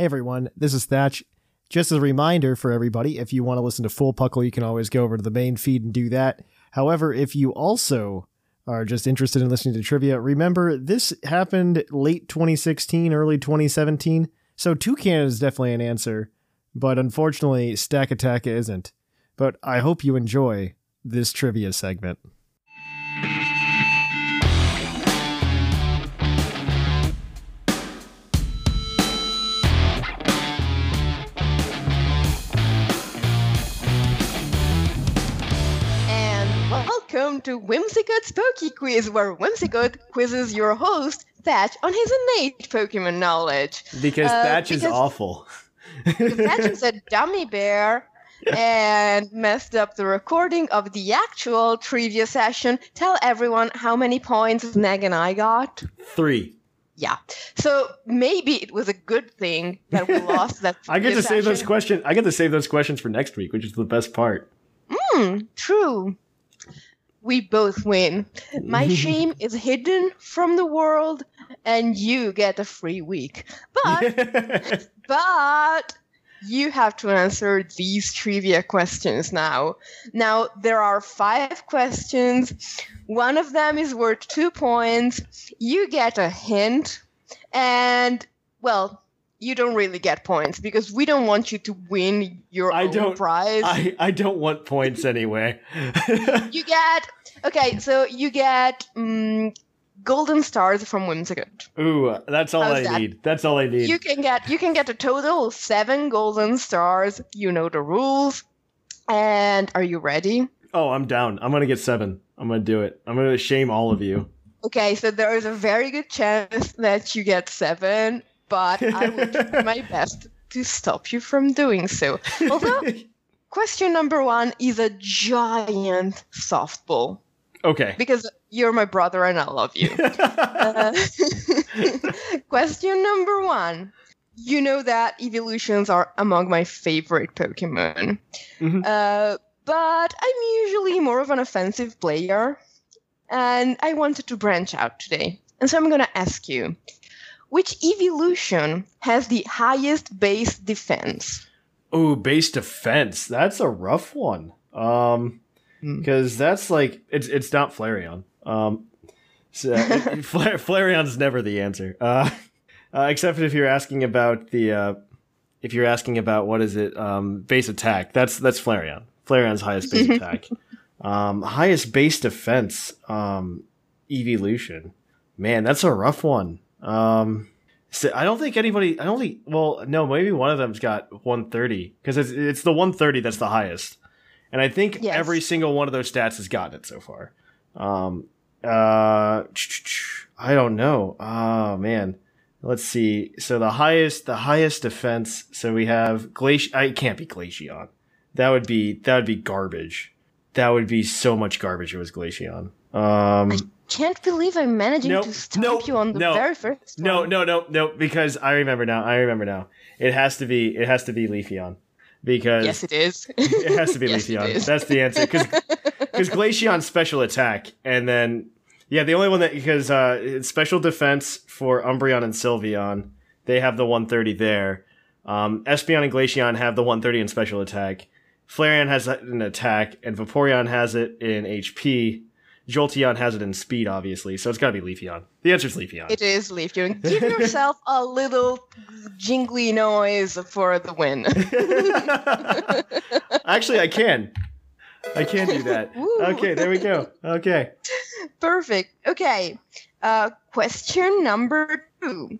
Hey everyone, this is Thatch. Just as a reminder for everybody, if you want to listen to Full Puckle, you can always go over to the main feed and do that. However, if you also are just interested in listening to trivia, remember this happened late 2016, early 2017. So Toucannon is definitely an answer, but unfortunately, Stakataka isn't. But I hope you enjoy this trivia segment. Welcome Spooky Quiz, where Whimsicott quizzes your host, Thatch, on his innate Pokemon knowledge. Because Uh, Thatch is because- awful. Thatch is a dummy bear and messed up the recording of the actual trivia session. Tell everyone how many points Snag and I got. Three. Yeah. So maybe it was a good thing that we lost that. I get to trivia save those questions. I get to save those questions for next week, which is the best part. Hmm, true. We both win. My shame is hidden from the world, and you get a free week. But, but you have to answer these trivia questions now. Now, there are five questions. One of them is worth two points. You get a hint, and, well, you don't really get points because we don't want you to win your I own don't- prize. I, I don't want points anyway. You get okay, so you get um, golden stars from Whimsicott. Ooh, that's all How's I that? need. That's all I need. You can get you can get a total of seven golden stars. You know the rules. And are you ready? oh, I'm down. I'm gonna get seven. I'm gonna do it. I'm gonna shame all of you. Okay, so there is a very good chance that you get seven, but I will do my best to stop you from doing so. Although question number one is a giant softball okay. because you're my brother and I love you. Uh, question number one. You know that Eeveelutions are among my favorite Pokemon. Mhm. Uh, but I'm usually more of an offensive player, and I wanted to branch out today. And so I'm going to ask you which Eeveelution has the highest base defense? Ooh, base defense. That's a rough one. Um, Hmm. because that's like it's it's not Flareon. Um, so Fla- Flareon's never the answer. Uh, uh, except if you're asking about the uh, if you're asking about what is it um base attack. That's that's Flareon. Flareon's highest base attack. Um, highest base defense. Um, Eeveelution. Man, that's a rough one. Um, so I don't think anybody. I don't think. Well, no, maybe one of them's got 130 because it's it's the 130 that's the highest, and I think Yes. every single one of those stats has gotten it so far. Um, uh, I don't know. Oh man, let's see. So the highest, the highest defense. So we have Glaceon. I it can't be Glaceon. That would be that would be garbage. That would be so much garbage. If it was Glaceon. Um. Can't believe I'm managing Nope, to stop nope, you on the no, very first No, one. no, no, no. Because I remember now. I remember now. It has to be. It has to be Leafeon. Because Yes, it is. it has to be Yes, Leafeon. That's the answer. Because Glaceon's special attack, and then yeah, the only one that because uh, it's special defense for Umbreon and Sylveon, they have the 130 there. Um, Espeon and Glaceon have the 130 in special attack. Flareon has it in attack, and Vaporeon has it in HP. Jolteon has it in speed, obviously, so it's got to be Leafeon. The answer's Leafeon. It is Leafeon. Give yourself a little jingly noise for the win. Actually, I can. I can do that. Okay, there we go. Okay. Perfect. Okay. Uh, question number two.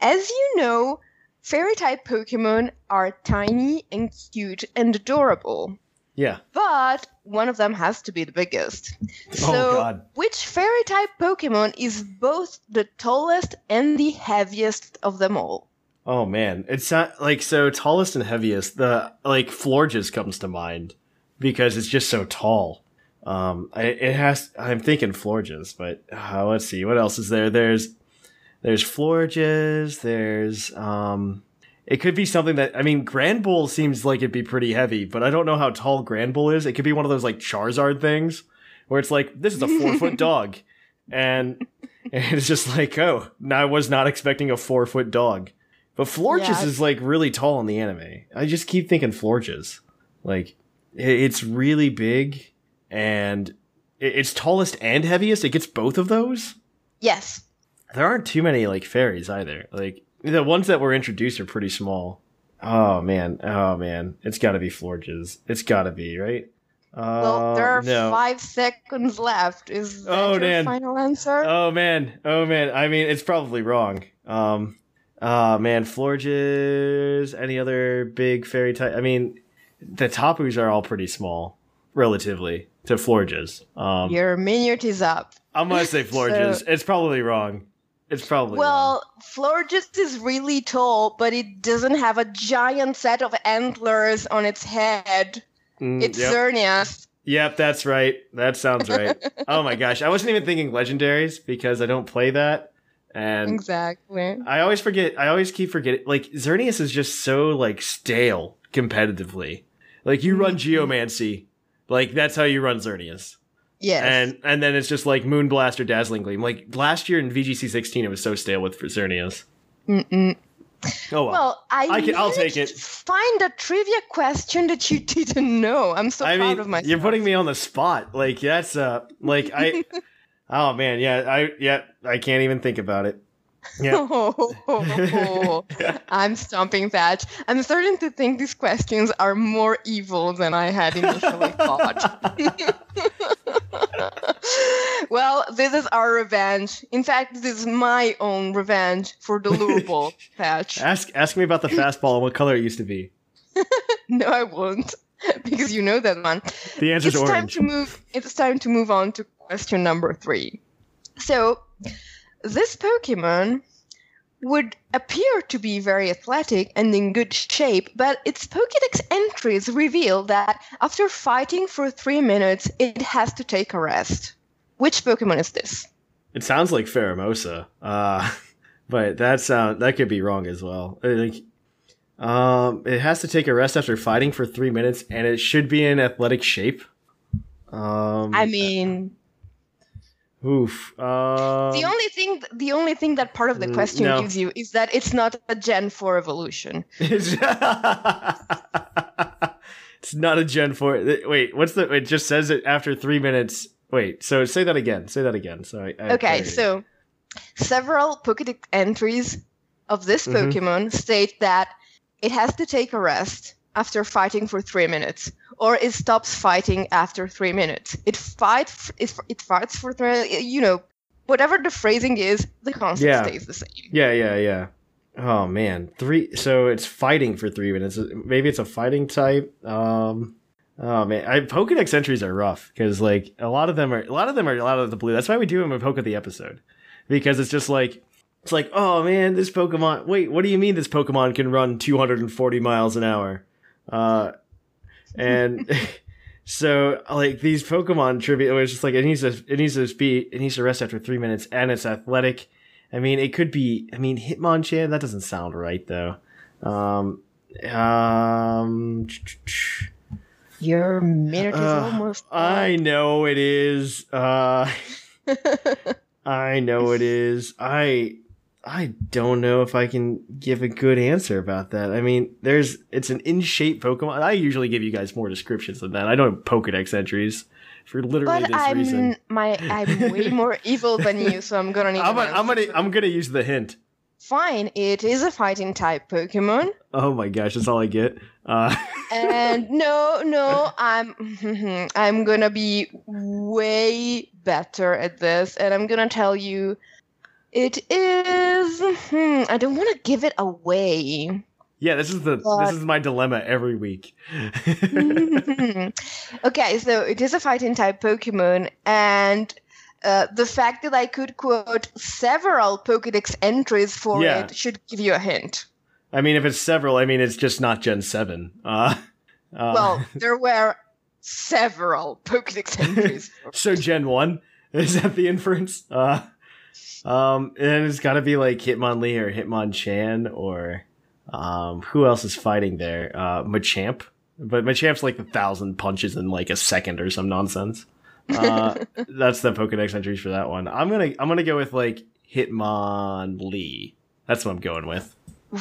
As you know, fairy type Pokemon are tiny and cute and adorable, Yeah. but one of them has to be the biggest. Oh, So, God. which fairy type Pokemon is both the tallest and the heaviest of them all? Oh man, it's not like so tallest and heaviest. The like Florges comes to mind because it's just so tall. Um, I, it has. I'm thinking Florges, but uh, let's see what else is there. There's there's Florges. There's um, it could be something that I mean, Granbull seems like it'd be pretty heavy, but I don't know how tall Granbull is. It could be one of those like Charizard things where it's like this is a four foot dog, and, and it's just like oh, no, I was not expecting a four foot dog. But Florges Yeah. is like really tall in the anime. I just keep thinking Florges. Like it's really big and it's tallest and heaviest. It gets both of those. Yes. There aren't too many like fairies either. Like the ones that were introduced are pretty small. Oh man, oh man, it's got to be Florges. It's got to be right. Uh, Well, there are no. five seconds left. Is that Oh, your Dan. final answer? Oh man, oh man. I mean, it's probably wrong. Um, uh man, Florges. Any other big fairy type? I mean, the Tapus are all pretty small, relatively to Florges. Um, Your minute is up. I'm gonna say Florges. it's probably wrong. It's probably Well, Florges is really tall, but it doesn't have a giant set of antlers on its head. Mm, It's yep. Xerneas. Yep, that's right. That sounds right. oh my gosh, I wasn't even thinking legendaries because I don't play that, and Exactly. I always forget. I always keep forgetting. Like Xerneas is just so like stale competitively. Like you run Geomancy, like that's how you run Xerneas, Yes. and and then it's just like Moonblast or Dazzling Gleam. Like last year in VGC 16, it was so stale with Xerneas. Mm-mm. Oh well. Well, I, I can- I'll take it. Find a trivia question that you didn't know. I'm so I proud mean, of myself. you're putting me on the spot. Like that's uh, like I. oh man, yeah, I yeah, I can't even think about it. Yeah. Oh, I'm stomping that. I'm starting to think these questions are more evil than I had initially thought. well, this is our revenge. In fact, this is my own revenge for the lure ball patch. Ask ask me about the fastball and what color it used to be. No, I won't, because you know that one. The answer's it's time to move it's time to move on to question number three so this pokemon would appear to be very athletic and in good shape but its pokédex entries reveal that after fighting for three minutes it has to take a rest which pokemon is this It sounds like Pheromosa, uh, but that sound that could be wrong as well. Think um, it has to take a rest after fighting for three minutes, and it should be in athletic shape. Um, i mean oof. Um, the only thing the only thing that part of the Mm, question no. gives you is that it's not a gen 4 evolution it's, not a Gen Four. Wait, what's the? It just says it after three minutes. Wait, so say that again. Say that again. So I, I Okay, clarity. so several Pokédex entries of this. Pokemon state that it has to take a rest after fighting for three minutes, or it stops fighting after three minutes. It fights. It, it fights for three. You know, whatever the phrasing is, the concept Yeah. stays the same. Yeah, yeah, yeah. Oh man, three. So it's fighting for three minutes. Maybe it's a fighting type. Um. Oh man, I, Pokedex entries are rough because like a lot of them are a lot of them are a lot of the blue. That's why we do them in Poke of the episode because it's just like it's like oh man, this Pokemon. Wait, what do you mean this Pokemon can run 240 miles an hour? Uh, and so like these Pokemon trivia, it was just like it needs to it needs to be it needs to rest after three minutes, and it's athletic. I mean, it could be. I mean, Hitmonchan. That doesn't sound right though. Um, um, Your minute is uh, almost. I know it is. Uh, I know it is. I I don't know if I can give a good answer about that. I mean, there's it's an in shape Pokemon. I usually give you guys more descriptions than that. I don't have Pokedex entries for literally but this I'm reason. my I'm way more evil than you, so I'm gonna need. I'm, an gonna- I'm gonna I'm gonna use the hint. Fine, it is a fighting type Pokemon. Oh my gosh, that's all I get. Uh, and no no i'm i'm gonna be way better at this and i'm gonna tell you it is hmm, i don't want to give it away yeah, this is the But- this is my dilemma every week. okay so it is a fighting type pokemon and uh, the fact that I could quote several Pokedex entries for Yeah. it should give you a hint. I mean, if it's several, I mean it's just not Gen Seven. Uh, uh, Well, there were several Pokedex entries. for so Gen One is that the inference? Uh, um, and it's got to be like Hitmonlee or Hitmonchan or um, who else is fighting there? Uh, Machamp, but Machamp's like a thousand punches in like a second or some nonsense. Uh, that's the Pokedex entries for that one. I'm gonna I'm gonna go with like Hitmonlee. That's what I'm going with.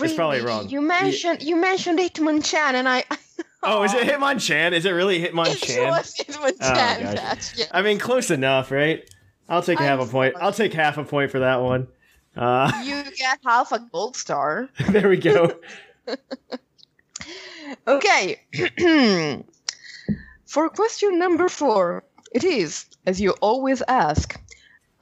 Really? probably wrong. You mentioned you mentioned Hitmonchan, and I. Oh, is it Hitmonchan? Is it really Hitmonchan? It was Hitmonchan. Oh, gosh. Yeah. I mean, close enough, right? I'll take half a point. I'll take half a point for that one. Uh, You get half a gold star. there we go. Okay. For question number four, it is, as you always ask,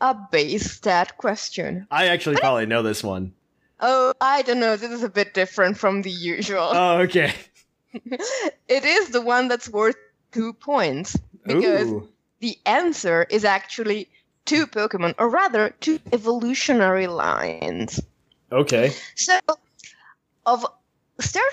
a base stat question. I actually probably know this one. Oh, I don't know. This is a bit different from the usual. Oh, okay. it is the one that's worth two points because Ooh. the answer is actually two Pokemon, or rather, two evolutionary lines. Okay. So, of starter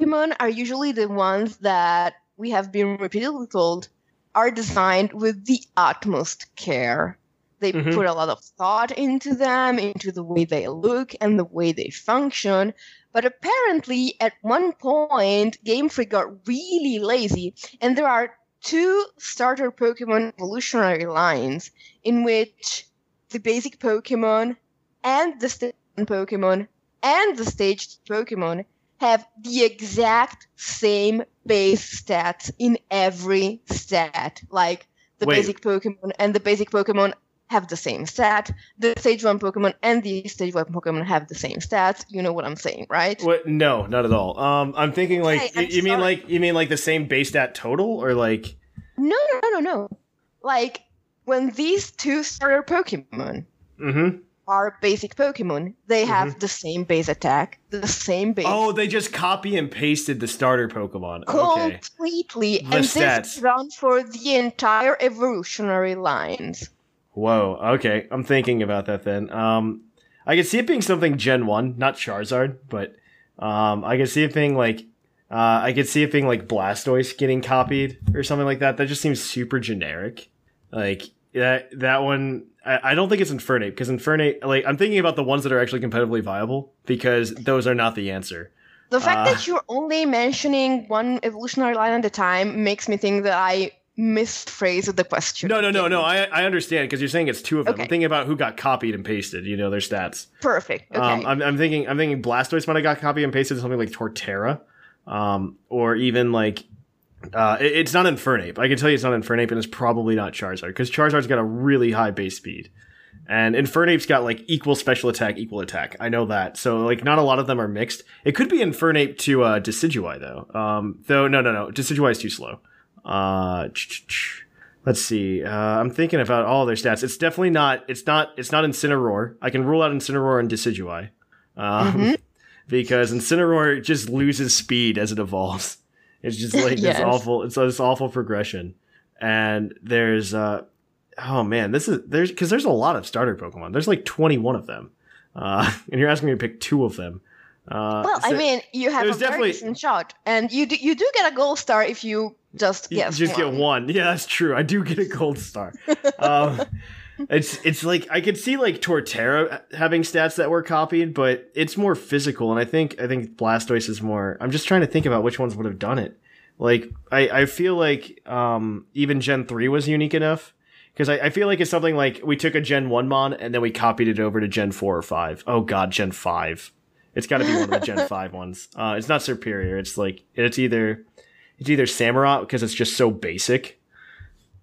Pokemon are usually the ones that we have been repeatedly told are designed with the utmost care. They Mhm. put a lot of thought into them, into the way they look and the way they function. But apparently, at one point, Game Freak got really lazy, and there are two starter Pokemon evolutionary lines in which the basic Pokemon and the stage Pokemon and the staged Pokemon have the exact same base stats in every stat. Like the Wait. basic Pokemon and the basic Pokemon have the same stat. The stage one Pokemon and the stage one Pokemon have the same stats. You know what I'm saying, right? What? No, not at all. Um, I'm thinking like Okay, y- I'm you mean like you mean like the same base stat total or like No, no, no, no. Like when these two starter Pokemon mm-hmm. are basic Pokemon, they have the same base attack, the same base Oh, they just copy and pasted the starter Pokemon. Okay. completely, The and stats. this runs for the entire evolutionary lines. Whoa. Okay, I'm thinking about that then. Um, I could see it being something Gen One, not Charizard, but um, I could see it being like. Uh, I could see it being like Blastoise getting copied or something like that. That just seems super generic. Like that that one I, I don't think it's Infernape because Infernape like I'm thinking about the ones that are actually competitively viable because those are not the answer. The fact Uh. that you're only mentioning one evolutionary line at a time makes me think that I misphrased the question. No, no, no, no. I I understand because you're saying it's two of them. Okay. I'm thinking about who got copied and pasted. You know their stats. Perfect. Okay. Um, I'm, I'm thinking I'm thinking Blastoise might have got copied and pasted to something like Torterra, um, or even like uh, it- it's not Infernape. I can tell you it's not Infernape, and it's probably not Charizard because Charizard's got a really high base speed, and Infernape's got like equal special attack, equal attack. I know that. So like not a lot of them are mixed. It could be Infernape to uh, Decidueye though. Um, though no, no, no. Decidueye is too slow. Uh, let's see. Uh, I'm thinking about all their stats. It's definitely not. It's not. It's not Incineroar. I can rule out Incineroar and Decidueye, um, Mhm. because Incineroar just loses speed as it evolves. It's just like Yes. this awful. It's this awful progression. And there's uh, oh man, this is there's because there's a lot of starter Pokemon. There's like 21 of them, uh, and you're asking me to pick two of them. Uh, well, I mean, you have a definitely- decent shot, and you do, you do get a gold star if you just You guess just one. get one. Yeah, that's true. I do get a gold star. um, it's it's like I could see like Torterra having stats that were copied, but it's more physical, and I think I think Blastoise is more. I'm just trying to think about which ones would have done it. Like I I feel like um even Gen three was unique enough because I, I feel like it's something like we took a Gen one mon and then we copied it over to Gen four or five. Oh God, Gen five. It's got to be one of the Gen five ones. Uh, it's not superior. It's like it's either it's either Samurott because it's just so basic,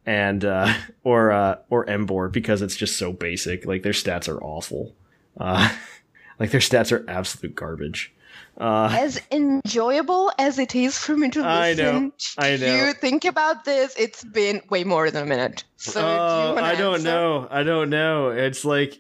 and uh, or uh, or Emboar because it's just so basic. Like their stats are awful. Uh, like their stats are absolute garbage. Uh, As enjoyable as it is for me to listen I know, to I know. you think about this, it's been way more than a minute. So do I don't answer? know. I don't know. It's like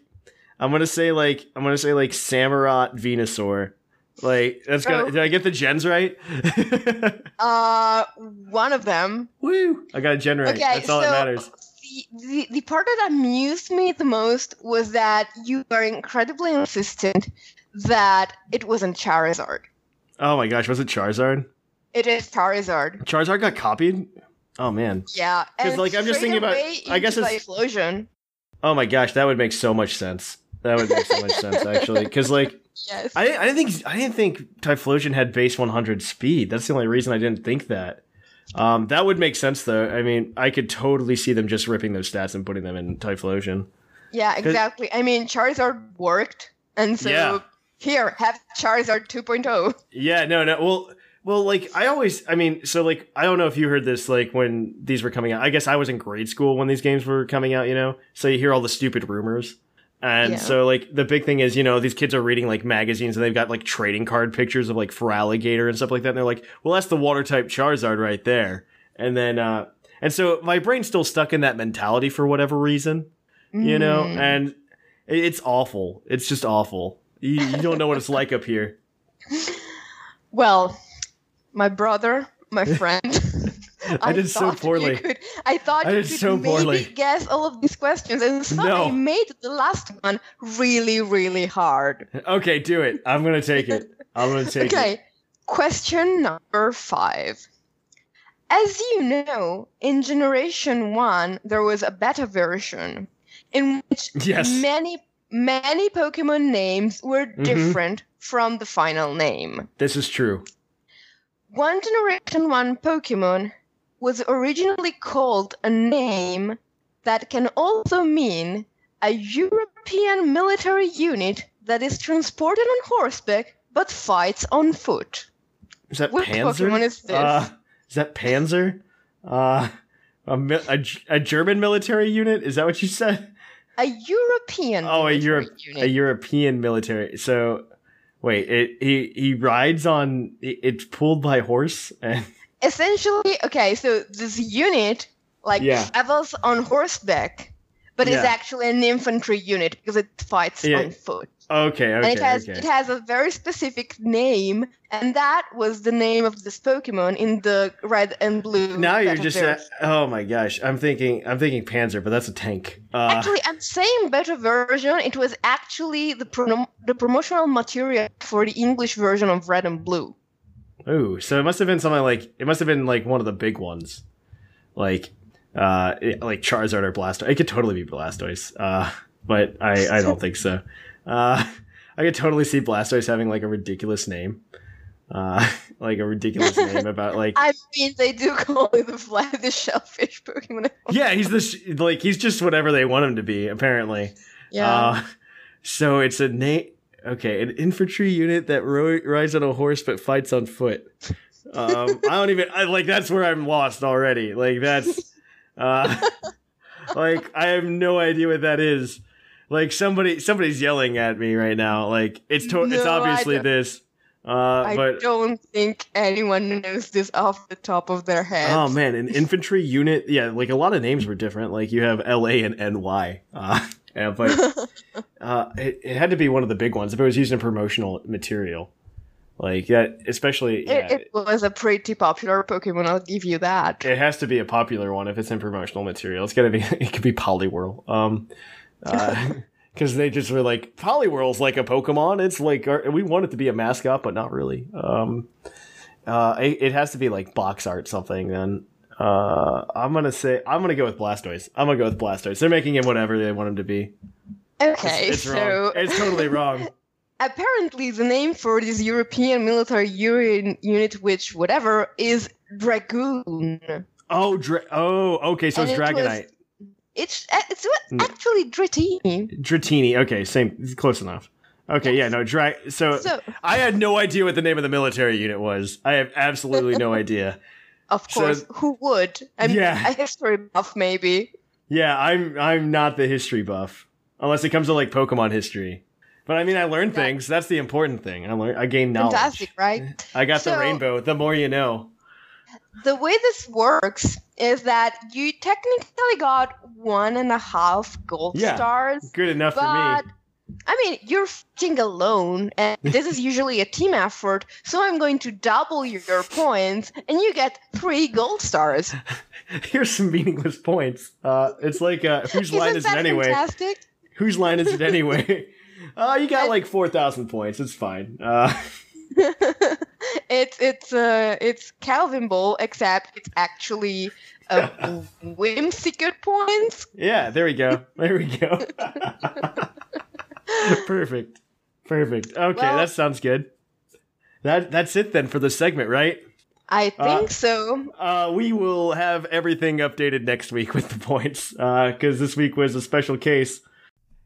I'm gonna say like I'm gonna say like Samurott Venusaur. Like that's gonna. Oh. Did I get the gens right? Uh, one of them. Woo! I got a gen right. Okay, that's all so that matters. The, the, the part that amused me the most was that you were incredibly insistent that it wasn't Charizard. Oh my gosh, was it Charizard? It is Charizard. Charizard got copied. Oh man. Yeah, because like, I'm just thinking about- I guess into it's- Typhlosion. Oh my gosh, that would make so much sense. That would make so much sense actually, because like Yes. I, I didn't think I didn't think Typhlosion had base 100 speed. That's the only reason I didn't think that. Um, that would make sense though. I mean, I could totally see them just ripping those stats and putting them in Typhlosion. yeah, exactly. I mean, Charizard worked, and so Yeah. Here, have Charizard 2.0. Yeah, no, no. Well, well, like I always, I mean, so like I don't know if you heard this, like when these were coming out. I guess I was in grade school when these games were coming out. You know, so you hear all the stupid rumors. And Yeah. so, like, the big thing is, you know, these kids are reading like magazines and they've got like trading card pictures of like Feraligatr and stuff like that. And they're like, well, that's the water type Charizard right there. And then, uh, and so my brain's still stuck in that mentality for whatever reason, you know, Mm. and it's awful. It's just awful. You, you don't know what it's like up here. Well, my brother, my friend. I did so poorly. could- I thought I you could so maybe poorly. guess all of these questions, and so No. I made the last one really, really hard. Okay, do it. I'm gonna take it. I'm gonna take it. Okay, question number five. As you know, in Generation 1, there was a beta version in which Yes. many, many Pokemon names were Mhm. different from the final name. This is true. One Generation 1 Pokemon was originally called a name that can also mean a European military unit that is transported on horseback but fights on foot. Is that Which Panzer? Pokemon is this? Uh, is that Panzer? Uh, a, a, a German military unit? Is that what you said? A European Oh, a Europe, unit. a European military. So, wait, it, he he rides on. it- It's pulled by horse, and Essentially, okay, so this unit like Yeah. travels on horseback, but Yeah. is actually an infantry unit because it fights Yeah. on foot. okay, okay, and it has okay. it has a very specific name, and that was the name of this Pokemon in the red and blue. now you're just. Uh, oh my gosh, I'm thinking. I'm thinking Panzer, but that's a tank. Uh, Actually, I'm saying beta version. It was actually the pro- the promotional material for the English version of Red and Blue. Ooh, so it must have been something like it must have been like one of the big ones, like uh, it- like Charizard or Blastoise. It could totally be Blastoise, uh, but I I don't think so. Uh, I could totally see Blastoise having like a ridiculous name, uh, like a ridiculous name about like I mean, they do call it the fly the shellfish Pokemon. yeah, he's this like he's just whatever they want him to be apparently. Yeah. Uh, so it's a name. Okay, an infantry unit that ro- rides on a horse but fights on foot. Um, I don't even I, like. That's where I'm lost already. Like that's, uh, like I have no idea what that is. Like somebody, somebody's yelling at me right now. Like it's to- it's No, I obviously this. Uh, I but don't think anyone knows this off the top of their head. oh man, an infantry unit. Yeah, like a lot of names were different. Like you have L A and N Y. Uh, yeah, but uh, it, it had to be one of the big ones if it was used in promotional material. Like that, especially yeah, it, it was a pretty popular Pokemon. I'll give you that. it has to be a popular one if it's in promotional material. It's gotta be. It could be Poliwhirl. Um, because they just were like Poliwhirl's like a Pokemon. It's like our, we want it to be a mascot, but not really. Um, uh, it, it has to be like box art something. Then uh, I'm gonna say I'm gonna go with Blastoise. I'm gonna go with Blastoise. They're making him whatever they want him to be. Okay, It's, it's so. It's totally wrong. apparently the name for this European military unit, which whatever, is Dragoon. Oh, dra- oh, okay. So And it's it was- Dragonite, It's uh, it's what- Mm. actually Dratini. Dratini. Okay, same, close enough. Okay, yeah, no, dra- so, So I had no idea what the name of the military unit was. I have absolutely no idea. Of So- course, who would? I'm Yeah. a history buff, maybe. Yeah, I'm I'm not the history buff unless it comes to like Pokemon history. But I mean, I learned Yeah. things. That's the important thing. I learned. I gained knowledge. Fantastic, right? I got the rainbow. The more you know. the way this works is that you technically got one and a half gold Yeah, stars, Good enough for me. I mean, you're fighting alone, and this is usually a team effort. So I'm going to double your points, and you get three gold stars. Here's some meaningless points. Uh, it's like uh, whose line is it anyway? fantastic? Whose line is it anyway? Uh, you got like four thousand points. It's fine. Uh, it's it's uh it's Calvinball, except it's actually a whimsicott points. yeah, there we go. There we go. Perfect. Perfect. Okay, Well- that sounds good. That that's it then for the segment, right? I think Uh, so. Uh, we will have everything updated next week with the points, because this week was a special case.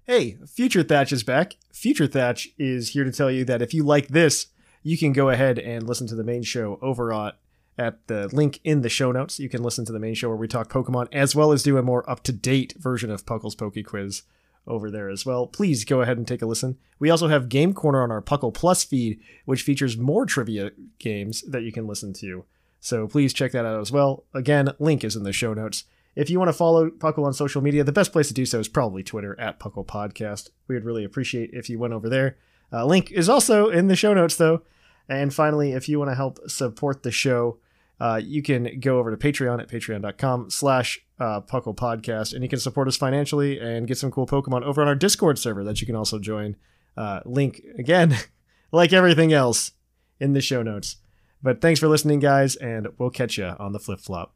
Hey, Future Thatch is back. Future Thatch is here to tell you that if you like this, you can go ahead and listen to the main show over on at the link in the show notes. You can listen to the main show where we talk Pokemon as well as do a more up to date version of Puckle's Poke Quiz over there as well. Please go ahead and take a listen. We also have Game Corner on our Puckle Plus feed, which features more trivia games that you can listen to. So please check that out as well. Again, link is in the show notes. If you want to follow Puckle on social media, the best place to do so is probably Twitter at Puckle Podcast. We would really appreciate if you went over there. Uh, link is also in the show notes, though. And finally, if you want to help support the show, uh, you can go over to Patreon at patreon.com slash uh, Puckle Podcast, and you can support us financially and get some cool Pokemon over on our Discord server that you can also join. Uh, link, again, like everything else, in the show notes. But thanks for listening, guys, and we'll catch you on the flip flop.